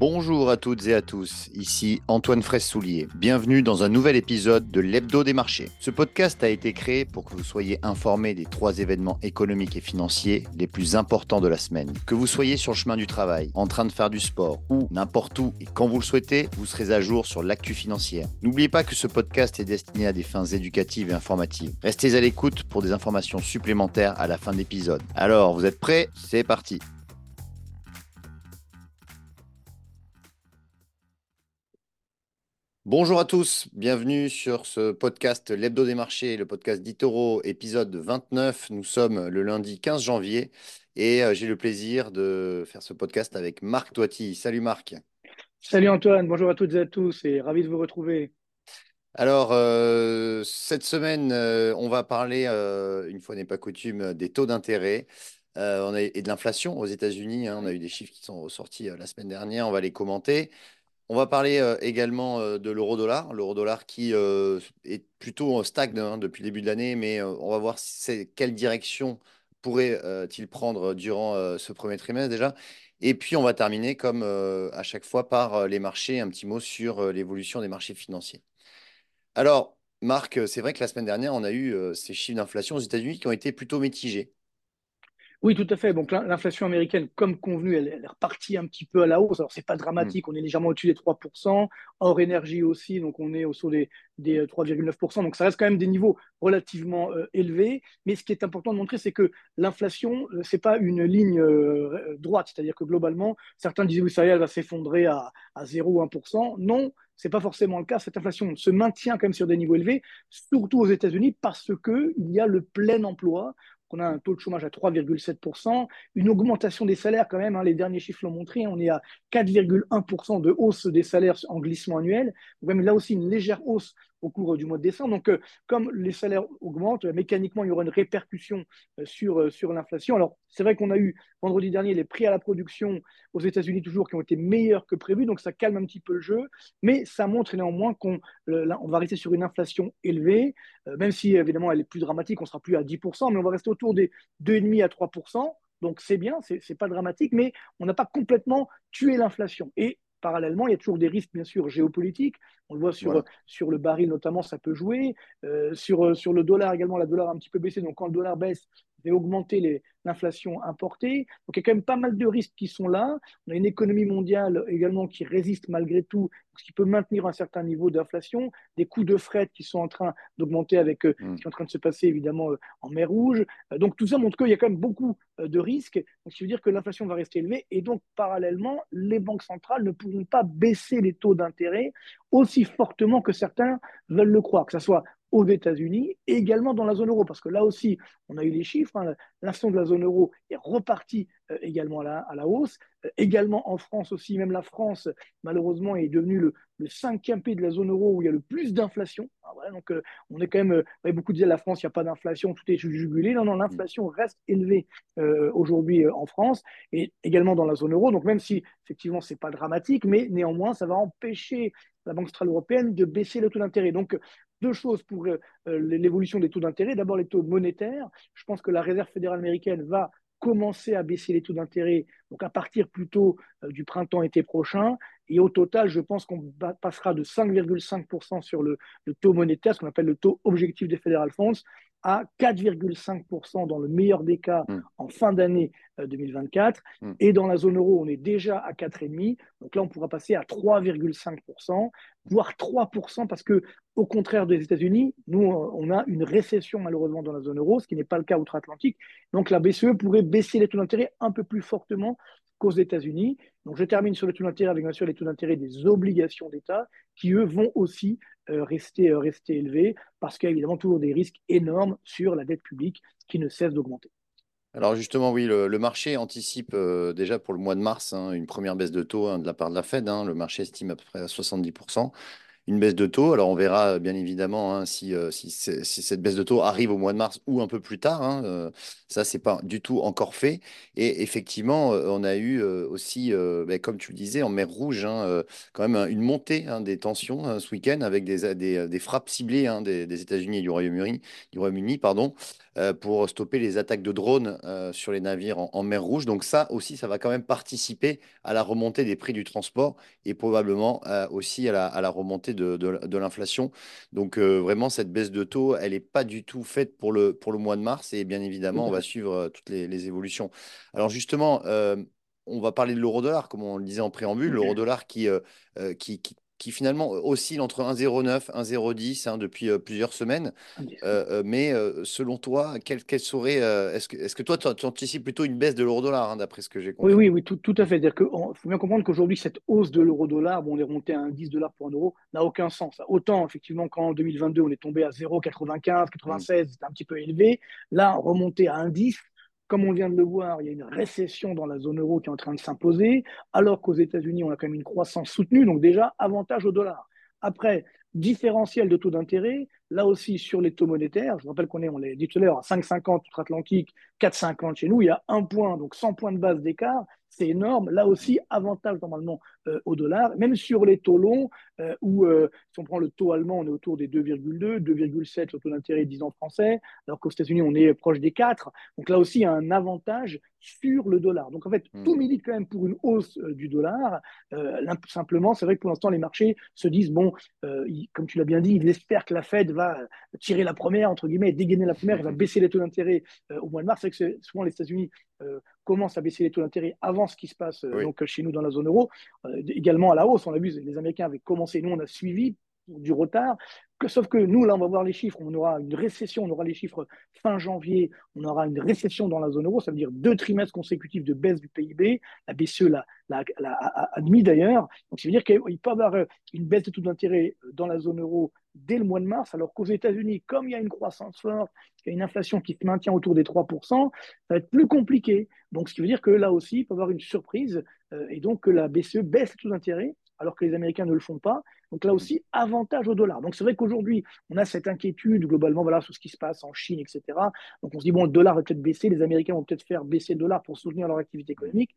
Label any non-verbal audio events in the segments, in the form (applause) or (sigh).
Bonjour à toutes et à tous, ici Antoine Fraisse-Soulier. Bienvenue dans un nouvel épisode de l'Hebdo des marchés. Ce podcast a été créé pour que vous soyez informés des trois événements économiques et financiers les plus importants de la semaine. Que vous soyez sur le chemin du travail, en train de faire du sport ou n'importe où et quand vous le souhaitez, vous serez à jour sur l'actu financière. N'oubliez pas que ce podcast est destiné à des fins éducatives et informatives. Restez à l'écoute pour des informations supplémentaires à la fin de l'épisode. Alors, vous êtes prêts? C'est parti Bonjour à tous, bienvenue sur ce podcast L'Hebdo des marchés, le podcast d'Itoro, épisode 29. Nous sommes le lundi 15 janvier et euh, j'ai le plaisir de faire ce podcast avec Marc Toiti. Salut Marc. Salut Antoine, bonjour à toutes et à tous et ravi de vous retrouver. Alors, euh, cette semaine, euh, on va parler, une fois n'est pas coutume, des taux d'intérêt. et de l'inflation aux États-Unis. Hein. on a eu des chiffres qui sont sortis la semaine dernière, on va les commenter. On va parler euh, également euh, de l'euro-dollar, l'euro-dollar qui euh, est plutôt stagne hein, depuis le début de l'année, mais on va voir quelle direction pourrait-il prendre durant ce premier trimestre déjà. Et puis on va terminer comme à chaque fois par les marchés, un petit mot sur l'évolution des marchés financiers. Alors, Marc, c'est vrai que la semaine dernière, on a eu ces chiffres d'inflation aux États-Unis qui ont été plutôt mitigés. Oui, tout à fait. Donc l'inflation américaine, comme convenu, elle, est repartie un petit peu à la hausse. Alors c'est pas dramatique, on est légèrement au-dessus des 3%, hors énergie aussi, donc on est au-dessus des, des 3,9%. Euh, donc ça reste quand même des niveaux relativement euh, élevés. Mais ce qui est important de montrer, c'est que l'inflation, euh, c'est pas une ligne droite. C'est-à-dire que globalement, certains disent oui, ça y est, elle va s'effondrer à, à 0 ou 1%. Non, c'est pas forcément le cas. Cette inflation se maintient quand même sur des niveaux élevés, surtout aux États-Unis, parce qu'il y a le plein emploi qu'on a un taux de chômage à 3,7%, une augmentation des salaires quand même, hein, les derniers chiffres l'ont montré, on est à 4,1% de hausse des salaires en glissement annuel, même là aussi une légère hausse au cours du mois de décembre. Donc, euh, comme les salaires augmentent, euh, mécaniquement, il y aura une répercussion euh, sur, sur l'inflation. Alors, c'est vrai qu'on a eu vendredi dernier les prix à la production aux États-Unis toujours qui ont été meilleurs que prévu, donc ça calme un petit peu le jeu, mais ça montre néanmoins qu'on on va rester sur une inflation élevée, même si évidemment elle est plus dramatique, on sera plus à 10%, mais on va rester autour des 2,5 à 3%. Donc c'est bien, c'est pas dramatique, mais on n'a pas complètement tué l'inflation. Et parallèlement, il y a toujours des risques, bien sûr, géopolitiques. On le voit sur, sur le baril, notamment, ça peut jouer. Euh, sur, sur le dollar également, la dollar a un petit peu baissé. Donc, quand le dollar baisse, va augmenter l'inflation importée. Donc il y a quand même pas mal de risques qui sont là. On a une économie mondiale également qui résiste malgré tout, ce qui peut maintenir un certain niveau d'inflation, des coûts de fret qui sont en train d'augmenter avec euh, mm. ce qui est en train de se passer évidemment euh, en mer Rouge. Euh, donc tout ça montre qu'il y a quand même beaucoup de risques, donc ce qui veut dire que l'inflation va rester élevée et donc parallèlement, les banques centrales ne pourront pas baisser les taux d'intérêt aussi fortement que certains veulent le croire, que ce soit aux États-Unis et également dans la zone euro, parce que là aussi, on a eu les chiffres, hein, l'inflation de la zone euro est repartie euh, également à la, à la hausse. Euh, également en France aussi, même la France, malheureusement, est devenue le, cinquième pays de la zone euro où il y a le plus d'inflation. Ah, donc, euh, on est quand même, beaucoup disaient la France, il n'y a pas d'inflation, tout est jugulé. Non, non, l'inflation reste élevée aujourd'hui en France et également dans la zone euro. Donc, même si effectivement, ce n'est pas dramatique, mais néanmoins, ça va empêcher la Banque centrale européenne de baisser le taux d'intérêt. Donc, deux choses pour l'évolution des taux d'intérêt. D'abord, les taux monétaires. Je pense que la Réserve fédérale américaine va commencer à baisser les taux d'intérêt, donc à partir plutôt euh, du printemps-été prochain. Et au total, je pense qu'on passera de 5,5% sur le, le, taux monétaire, ce qu'on appelle le taux objectif des Federal Funds, à 4,5% dans le meilleur des cas hmm. en fin d'année 2024. Euh, hmm. Et dans la zone euro, on est déjà à 4,5%. Donc là, on pourra passer à 3,5%, voire 3%, parce que au contraire des États-Unis, nous, on a une récession malheureusement dans la zone euro, ce qui n'est pas le cas outre-Atlantique. Donc la BCE pourrait baisser les taux d'intérêt un peu plus fortement qu'aux États-Unis. Donc je termine sur les taux d'intérêt avec bien sûr les taux d'intérêt des obligations d'État, qui eux vont aussi euh, rester, euh, rester élevés, parce qu'il y a évidemment toujours des risques énormes sur la dette publique qui ne cesse d'augmenter. Alors justement, oui, le, marché anticipe euh, déjà pour le mois de mars hein, une première baisse de taux hein, de la part de la Fed. Hein. le marché estime à peu près à 70% une baisse de taux. Alors on verra bien évidemment si, euh, si, cette baisse de taux arrive au mois de mars ou un peu plus tard. Euh, ça, c'est pas du tout encore fait. Et effectivement, euh, on a eu aussi, ben, comme tu le disais, en mer Rouge, quand même une montée des tensions ce week-end avec des, des, frappes ciblées des, États-Unis et du Royaume-Uni. Du Royaume-Uni pardon. Pour stopper les attaques de drones sur les navires en, mer Rouge. Donc ça aussi, ça va quand même participer à la remontée des prix du transport et probablement aussi à la, remontée de, l'inflation. Donc vraiment, cette baisse de taux, elle n'est pas du tout faite pour le, pour le mois de mars et bien évidemment, on va suivre toutes les, évolutions. Alors justement, on va parler de l'euro-dollar, comme on le disait en préambule, l'euro-dollar qui, qui, qui finalement euh, oscille entre 1,09, 1,010 hein, depuis euh, plusieurs semaines. Euh, mais selon toi, serait. est-ce, que, est-ce que toi, tu anticipes plutôt une baisse de l'euro-dollar, hein, d'après ce que j'ai compris? Oui, oui, oui tout, tout à fait. Il faut bien comprendre qu'aujourd'hui, cette hausse de l'euro-dollar, bon, on est remonté à 10 dollars pour un euro, n'a aucun sens. Autant, effectivement, qu'en 2022, on est tombé à 0,95, 96, c'était un petit peu élevé. Là, remonter à 1,10, comme on vient de le voir, il y a une récession dans la zone euro qui est en train de s'imposer, alors qu'aux États-Unis, on a quand même une croissance soutenue, donc déjà avantage au dollar. Après, différentiel de taux d'intérêt, là aussi sur les taux monétaires, je vous rappelle qu'on est, on l'a dit tout à l'heure, à 5,50 outre-Atlantique, 4,50 chez nous, il y a un point, donc 100 points de base d'écart, c'est énorme. Là aussi, avantage normalement au dollar, même sur les taux longs, euh, où euh, si on prend le taux allemand, on est autour des 2,2, 2,7 le taux d'intérêt 10 ans français, alors qu'aux États-Unis, on est proche des 4. Donc là aussi, il y a un avantage sur le dollar. Donc en fait, tout hmm. milite quand même pour une hausse du dollar. simplement, c'est vrai que pour l'instant, les marchés se disent, bon, comme tu l'as bien dit, ils espèrent que la Fed va tirer la première, entre guillemets, dégainer la première, et va baisser les taux d'intérêt au mois de mars. C'est que souvent les États-Unis commencent à baisser les taux d'intérêt avant ce qui se passe donc, chez nous dans la zone euro également à la hausse. On a vu, les Américains avaient commencé, nous on a suivi du retard. Que, sauf que nous, là, on va voir les chiffres. On aura une récession, on aura les chiffres fin janvier, on aura une récession dans la zone euro, ça veut dire deux trimestres consécutifs de baisse du PIB. La BCE l'a, admis d'ailleurs. Donc, ça veut dire qu'il peut y avoir une baisse de taux d'intérêt dans la zone euro dès le mois de mars, alors qu'aux États-Unis, comme il y a une croissance forte, il y a une inflation qui se maintient autour des 3%, ça va être plus compliqué. Donc, ce qui veut dire que là aussi, il peut y avoir une surprise euh, et donc que la BCE baisse les taux d'intérêt alors que les Américains ne le font pas. Donc là aussi, avantage au dollar. Donc c'est vrai qu'aujourd'hui, on a cette inquiétude globalement voilà, sur ce qui se passe en Chine, etc. Donc on se dit, bon, le dollar va peut-être baisser, les Américains vont peut-être faire baisser le dollar pour soutenir leur activité économique.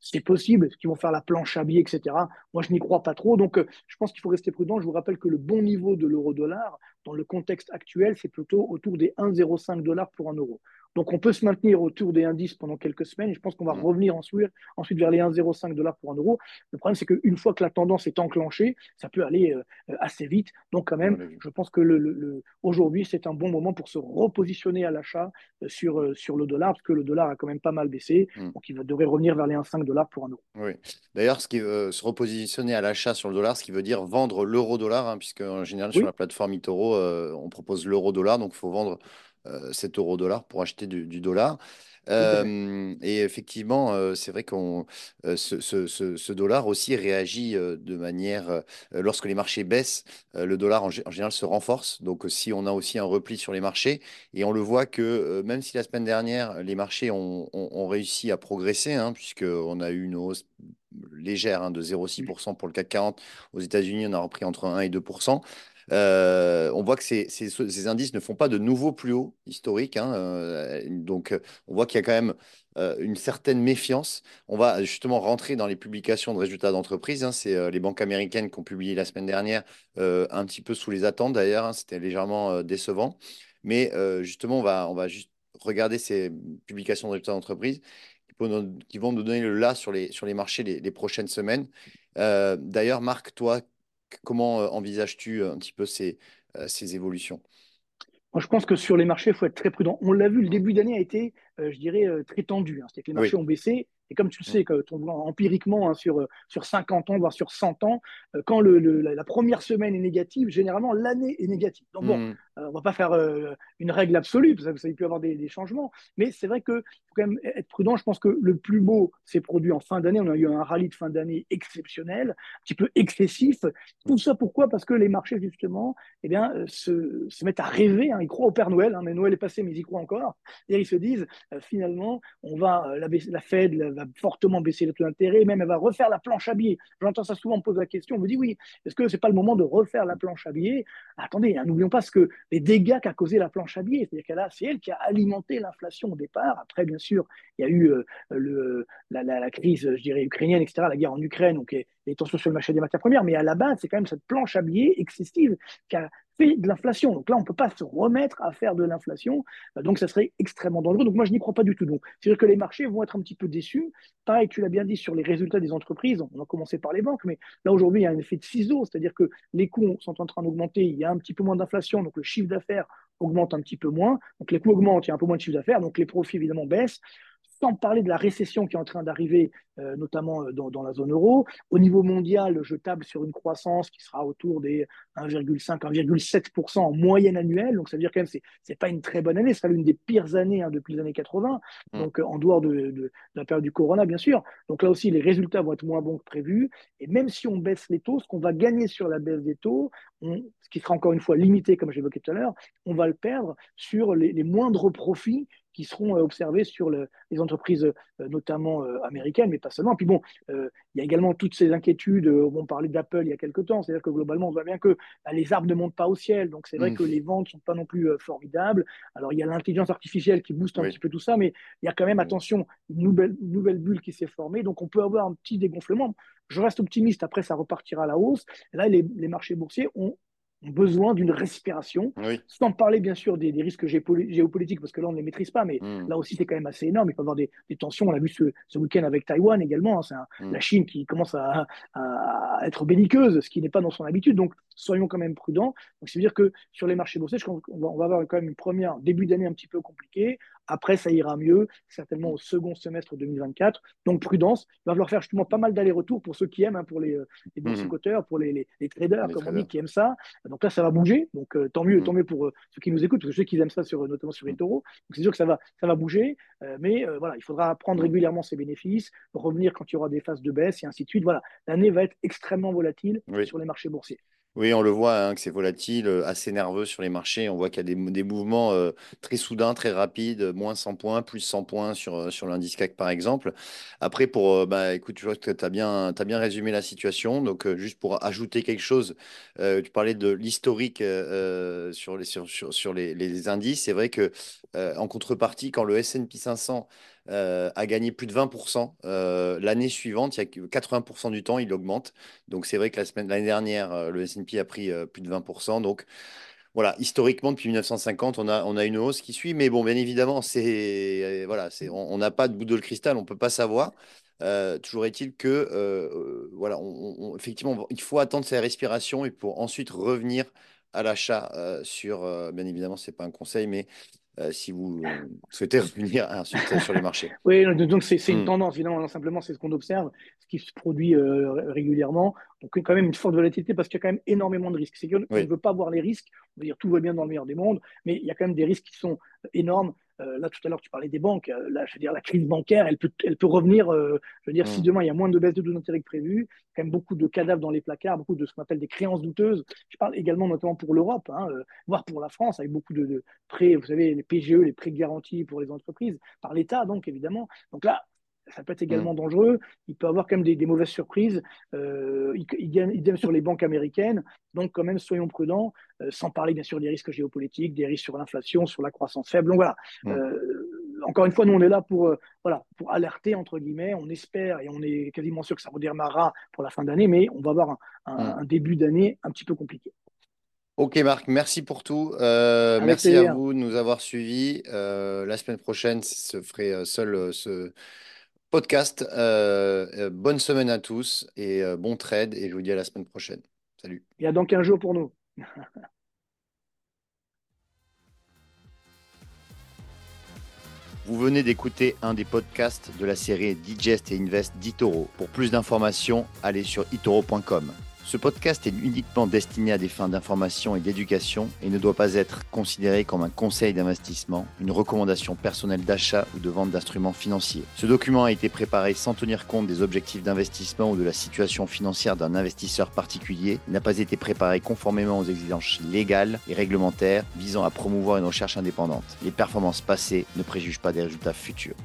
C'est possible, qu'ils vont faire la planche à billets, etc. Moi, je n'y crois pas trop. Donc, euh, je pense qu'il faut rester prudent. Je vous rappelle que le bon niveau de l'euro-dollar, dans le contexte actuel, c'est plutôt autour des 1,05 dollars pour un euro. Donc on peut se maintenir autour des indices pendant quelques semaines. je pense qu'on va mm. revenir ensuite, ensuite vers les 1,05 dollars pour un euro. Le problème, c'est qu'une fois que la tendance est enclenchée, ça peut aller euh, assez vite. Donc quand même, je pense que le, aujourd'hui, c'est un bon moment pour se repositionner à l'achat euh, sur, euh, sur le dollar, parce que le dollar a quand même pas mal baissé. Mm. Donc il devrait revenir vers les 1,5 dollars pour un euro. Oui. D'ailleurs, ce qui veut se repositionner à l'achat sur le dollar, ce qui veut dire vendre l'euro-dollar, hein, puisque en général, sur la plateforme eToro, on propose l'euro-dollar, donc il faut vendre euh, cet euro-dollar pour acheter du, dollar. Euh, et effectivement, euh, c'est vrai qu'on ce, ce, dollar aussi réagit de manière lorsque les marchés baissent, le dollar en, général se renforce. Donc si on a aussi un repli sur les marchés, et on le voit que même si la semaine dernière les marchés ont, ont, réussi à progresser, hein, puisqu'on a eu une hausse légère hein, de 0,6% pour le CAC 40, aux États-Unis on a repris entre 1 et 2%. Euh, on voit que ces, ces, indices ne font pas de nouveaux plus hauts historiques. Hein, euh, donc, on voit qu'il y a quand même euh, une certaine méfiance. On va justement rentrer dans les publications de résultats d'entreprise. Hein, c'est les banques américaines qui ont publié la semaine dernière, un petit peu sous les attentes d'ailleurs. Hein, c'était légèrement décevant. Mais justement, on va, juste regarder ces publications de résultats d'entreprise qui vont nous donner le là sur les, marchés les prochaines semaines. D'ailleurs, Marc, toi, Comment euh, envisages-tu euh, un petit peu ces, euh, ces évolutions? Moi, je pense que sur les marchés, il faut être très prudent. On l'a vu, le début d'année a été, je dirais, très tendu. Hein. C'est-à-dire que les marchés ont baissé. Et comme tu le sais, quand on, empiriquement, hein, sur, sur 50 ans, voire sur 100 ans, quand le, la, première semaine est négative, généralement, l'année est négative. Donc bon, mmh. on ne va pas faire une règle absolue, parce que ça peut y avoir des, des changements. Mais c'est vrai que quand même être prudent. Je pense que le plus beau s'est produit en fin d'année. On a eu un rallye de fin d'année exceptionnel, un petit peu excessif. Tout ça pourquoi? Parce que les marchés, justement, eh bien, euh, se, se mettent à rêver. Hein. Ils croient au Père Noël. Hein. Mais Noël est passé, mais ils y croient encore. Et ils se disent, euh, finalement, on va, euh, la, la, Fed fortement baisser les taux d'intérêt, même elle va refaire la planche à billets. J'entends ça souvent, on me pose la question. On me dit, oui, est-ce que c'est pas le moment de refaire la planche à billets? Attendez, hein, n'oublions pas ce que les dégâts qu'a causé la planche à billets. C'est-à-dire qu'elle c'est elle qui a alimenté l'inflation au départ. Après, bien sûr, il y a eu euh, le, la, crise, je dirais, ukrainienne, etc., la guerre en Ukraine, donc les tensions sur le marché des matières premières, mais à la base, c'est quand même cette planche à billets excessive qui a de l'inflation. Donc là, on ne peut pas se remettre à faire de l'inflation. Euh, donc ça serait extrêmement dangereux. Donc moi, je n'y crois pas du tout. C'est-à-dire que les marchés vont être un petit peu déçus. Pareil, tu l'as bien dit sur les résultats des entreprises. On a commencé par les banques, mais là aujourd'hui, il y a un effet de ciseau, c'est-à-dire que les coûts sont en train d'augmenter. Il y a un petit peu moins d'inflation, donc le chiffre d'affaires augmente un petit peu moins. Donc les coûts augmentent, il y a un peu moins de chiffre d'affaires, donc les profits évidemment baissent sans parler de la récession qui est en train d'arriver, euh, notamment euh, dans, la zone euro. Au niveau mondial, je table sur une croissance qui sera autour des 1,5, 1,7% en moyenne annuelle. Donc, ça veut dire quand même que ce n'est pas une très bonne année. Ce sera l'une des pires années hein, depuis les années 80, mm. donc euh, en dehors de, la période du corona, bien sûr. Donc là aussi, les résultats vont être moins bons que prévu. Et même si on baisse les taux, ce qu'on va gagner sur la baisse des taux, ce qui sera encore une fois limité, comme j'évoquais tout à l'heure, on va le perdre sur les moindres profits qui seront euh, observés sur les entreprises euh, notamment euh, américaines, mais pas seulement. Puis bon, il y a également toutes ces inquiétudes. On parlait d'Apple il y a quelques temps, c'est-à-dire que globalement, on voit bien que bah, les arbres ne montent pas au ciel, donc c'est vrai mmh. que les ventes ne sont pas non plus formidables. Alors il y a l'intelligence artificielle qui booste un petit peu tout ça, mais il y a quand même, attention, une nouvelle, nouvelle bulle qui s'est formée, donc on peut avoir un petit dégonflement. Je reste optimiste, après ça repartira à la hausse. Là, les, les marchés boursiers ont ont besoin d'une respiration, sans parler bien sûr des, risques géopolitiques, parce que là on ne les maîtrise pas, mais hmm. là aussi c'est quand même assez énorme, il peut y avoir des, tensions, on l'a vu ce, week-end avec Taïwan également, hein. c'est hmm. la Chine qui commence à, être belliqueuse, ce qui n'est pas dans son habitude, donc soyons quand même prudents. Donc c'est dire que sur les marchés boursiers, on va, on va avoir quand même une première début d'année un petit peu compliqué, après, ça ira mieux, certainement au second semestre 2024. Donc, prudence. Il va falloir faire justement pas mal d'allers-retours pour ceux qui aiment, hein, pour les, euh, les mhm. pour les, les, traders, comme on dit, qui aiment ça. Donc là, ça va bouger. Donc, euh, tant mieux, mhm. tant mieux pour euh, ceux qui nous écoutent, parce que ceux qui aiment ça, sur, notamment sur eToro. Donc, c'est sûr que ça va, ça va bouger. mais voilà, il faudra prendre régulièrement ses bénéfices, revenir quand il y aura des phases de baisse et ainsi de suite. Voilà, l'année va être extrêmement volatile sur les marchés boursiers. Oui, on le voit hein, que c'est volatile, euh, assez nerveux sur les marchés. On voit qu'il y a des, mouvements euh, très soudains, très rapides, moins 100 points, plus 100 points sur, euh, sur l'indice CAC par exemple. Après, pour, bah, écoute, je vois que tu as bien, bien résumé la situation. Donc, juste pour ajouter quelque chose, tu parlais de l'historique sur, les, sur, sur, les indices. C'est vrai que en contrepartie, quand le S&P 500 euh, a gagné plus de 20%. Euh, l'année suivante, il y a 80% du temps, il augmente. Donc c'est vrai que l'année dernière, euh, le S&P a pris plus de 20%. Donc voilà, historiquement, depuis 1950, on a, on a une hausse qui suit. Mais bon, bien évidemment, c'est voilà, on n'a pas de bout de cristal, on ne peut pas savoir. toujours est-il que voilà, effectivement, il faut attendre sa respiration et pour ensuite revenir à l'achat sur, bien évidemment, c'est pas un conseil, mais euh, si vous souhaitez (laughs) revenir ensuite sur les marchés. Oui, donc c'est une hmm. tendance, évidemment, simplement c'est ce qu'on observe, ce qui se produit euh, régulièrement. Donc quand même une forte volatilité parce qu'il y a quand même énormément de risques. C'est qu'on ne veut pas voir les risques, on veut dire tout va bien dans le meilleur des mondes, mais il y a quand même des risques qui sont énormes. Euh, là, tout à l'heure, tu parlais des banques. Euh, là, je veux dire, la crise bancaire, elle peut, elle peut revenir. Euh, je veux dire, si mm. demain il y a moins de baisse de taux d'intérêt que prévu, quand même beaucoup de cadavres dans les placards, beaucoup de ce qu'on appelle des créances douteuses. Je parle également notamment pour l'Europe, hein, voire pour la France, avec beaucoup de, prêts, vous savez, les PGE, les prêts garantis pour les entreprises, par l'État, donc évidemment. Donc là, ça peut être également mm. dangereux. Il peut avoir quand même des, mauvaises surprises. Euh, idem sur les banques américaines. Donc, quand même, soyons prudents, euh, sans parler bien sûr des risques géopolitiques, des risques sur l'inflation, sur la croissance faible. Donc voilà. Mm. Euh, encore une fois, nous, on est là pour, euh, voilà, pour alerter, entre guillemets. On espère et on est quasiment sûr que ça redémarrera pour la fin d'année, mais on va avoir un, mm. début d'année un petit peu compliqué. Ok Marc, merci pour tout. merci à vous de nous avoir suivis. la semaine prochaine, ce ferait seul ce podcast. Euh, euh, bonne semaine à tous et euh, bon trade. Et je vous dis à la semaine prochaine. Salut. Il y a donc un jour pour nous. (laughs) Vous venez d'écouter un des podcasts de la série Digest et Invest d'Itoro. Pour plus d'informations, allez sur itoro.com. Ce podcast est uniquement destiné à des fins d'information et d'éducation et ne doit pas être considéré comme un conseil d'investissement, une recommandation personnelle d'achat ou de vente d'instruments financiers. Ce document a été préparé sans tenir compte des objectifs d'investissement ou de la situation financière d'un investisseur particulier. Il n'a pas été préparé conformément aux exigences légales et réglementaires visant à promouvoir une recherche indépendante. Les performances passées ne préjugent pas des résultats futurs.